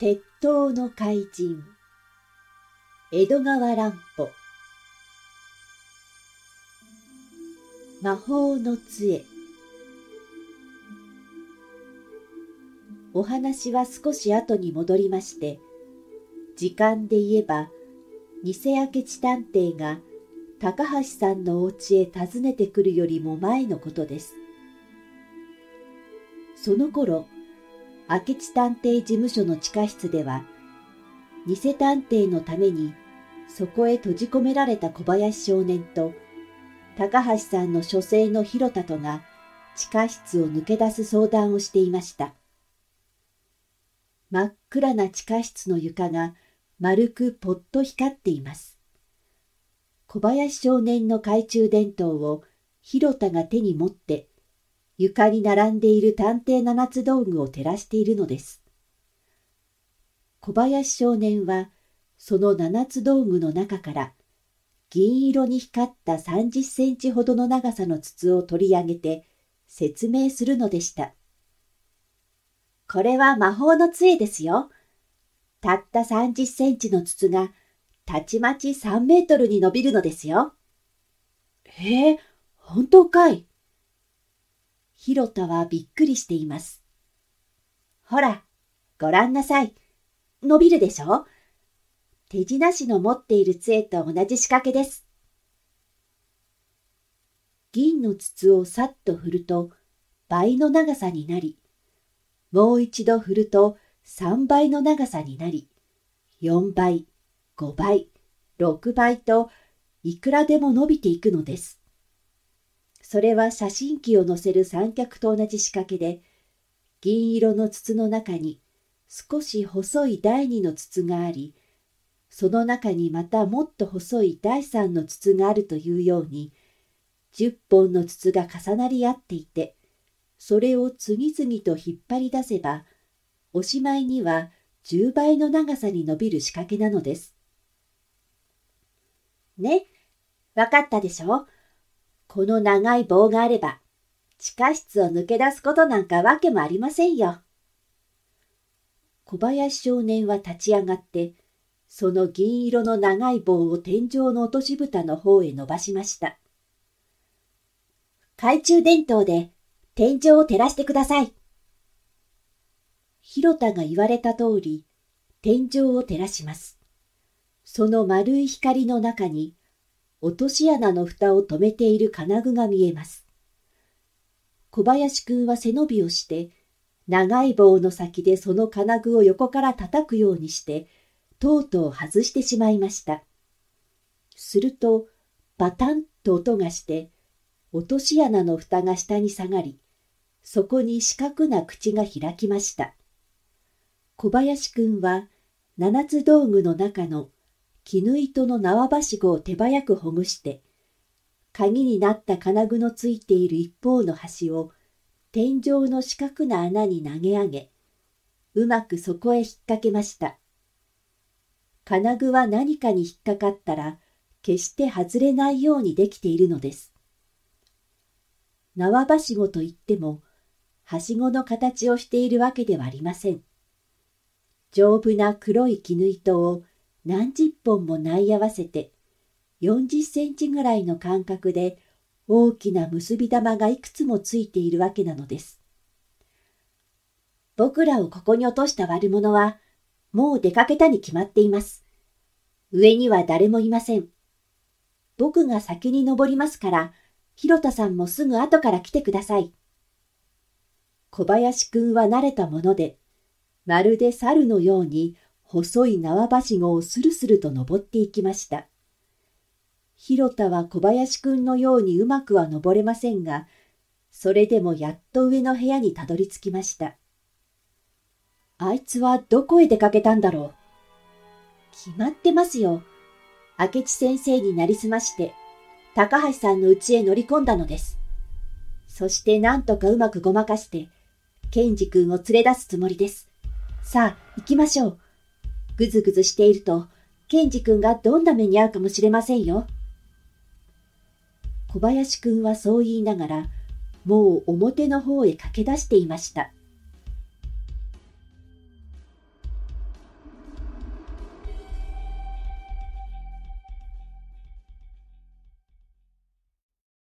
鉄塔の怪人。江戸川乱歩。魔法の杖。お話は少し後に戻りまして時間で言えば偽明智探偵が高橋さんのお家へ訪ねてくるよりも前のことです。その頃明智探偵事務所の地下室では、偽探偵のためにそこへ閉じ込められた小林少年と、高橋さんの書生の広田とが地下室を抜け出す相談をしていました。真っ暗な地下室の床が丸くぽっと光っています。小林少年の懐中電灯を広田が手に持って床に並んでいる探偵七つ道具を照らしているのです。小林少年はその七つ道具の中から銀色に光った30センチほどの長さの筒を取り上げて説明するのでした。これは魔法の杖ですよ。たった30センチの筒がたちまち3メートルに伸びるのですよ。へえ、本当かい。広田はびっくりしています。ほら、ごらんなさい。伸びるでしょ？手品師の持っている杖と同じ仕掛けです。銀の筒をさっと振ると倍の長さになり、もう一度振ると3倍の長さになり、4倍、5倍、6倍といくらでも伸びていくのです。それは写真機を載せる三脚と同じ仕掛けで、銀色の筒の中に少し細い第二の筒があり、その中にまたもっと細い第三の筒があるというように、十本の筒が重なり合っていて、それを次々と引っ張り出せば、おしまいには十倍の長さに伸びる仕掛けなのです。ね、わかったでしょ？この長い棒があれば、地下室を抜け出すことなんかわけもありませんよ。小林少年は立ち上がって、その銀色の長い棒を天井の落とし蓋の方へ伸ばしました。懐中電灯で天井を照らしてください。広田が言われた通り、天井を照らします。その丸い光の中に落とし穴の蓋を止めている金具が見えます。小林くんは背伸びをして、長い棒の先でその金具を横から叩くようにして、とうとう外してしまいました。すると、バタンと音がして、落とし穴の蓋が下に下がり、そこに四角な口が開きました。小林くんは、七つ道具の中の絹糸の縄ばしごを手早くほぐして、鍵になった金具のついている一方の端を天井の四角な穴に投げ上げ、うまくそこへ引っ掛けました。金具は何かに引っかかったら、決して外れないようにできているのです。縄ばしごといっても、はしごの形をしているわけではありません。丈夫な黒い絹糸を何十本も縫い合わせて、40センチぐらいの間隔で大きな結び玉がいくつもついているわけなのです。僕らをここに落とした悪者は、もう出かけたに決まっています。上には誰もいません。僕が先に登りますから、広田さんもすぐ後から来てください。小林くんは慣れたもので、まるで猿のように細い縄ばしごをスルスルと登っていきました。広田は小林くんのようにうまくは登れませんが、それでもやっと上の部屋にたどり着きました。あいつはどこへ出かけたんだろう？決まってますよ。明智先生になりすまして、高橋さんの家へ乗り込んだのです。そしてなんとかうまくごまかして、ケンジ君を連れ出すつもりです。さあ、行きましょう。ぐずぐずしていると、ケンジ君がどんな目に遭うかもしれませんよ。小林君はそう言いながら、もう表の方へ駆け出していました。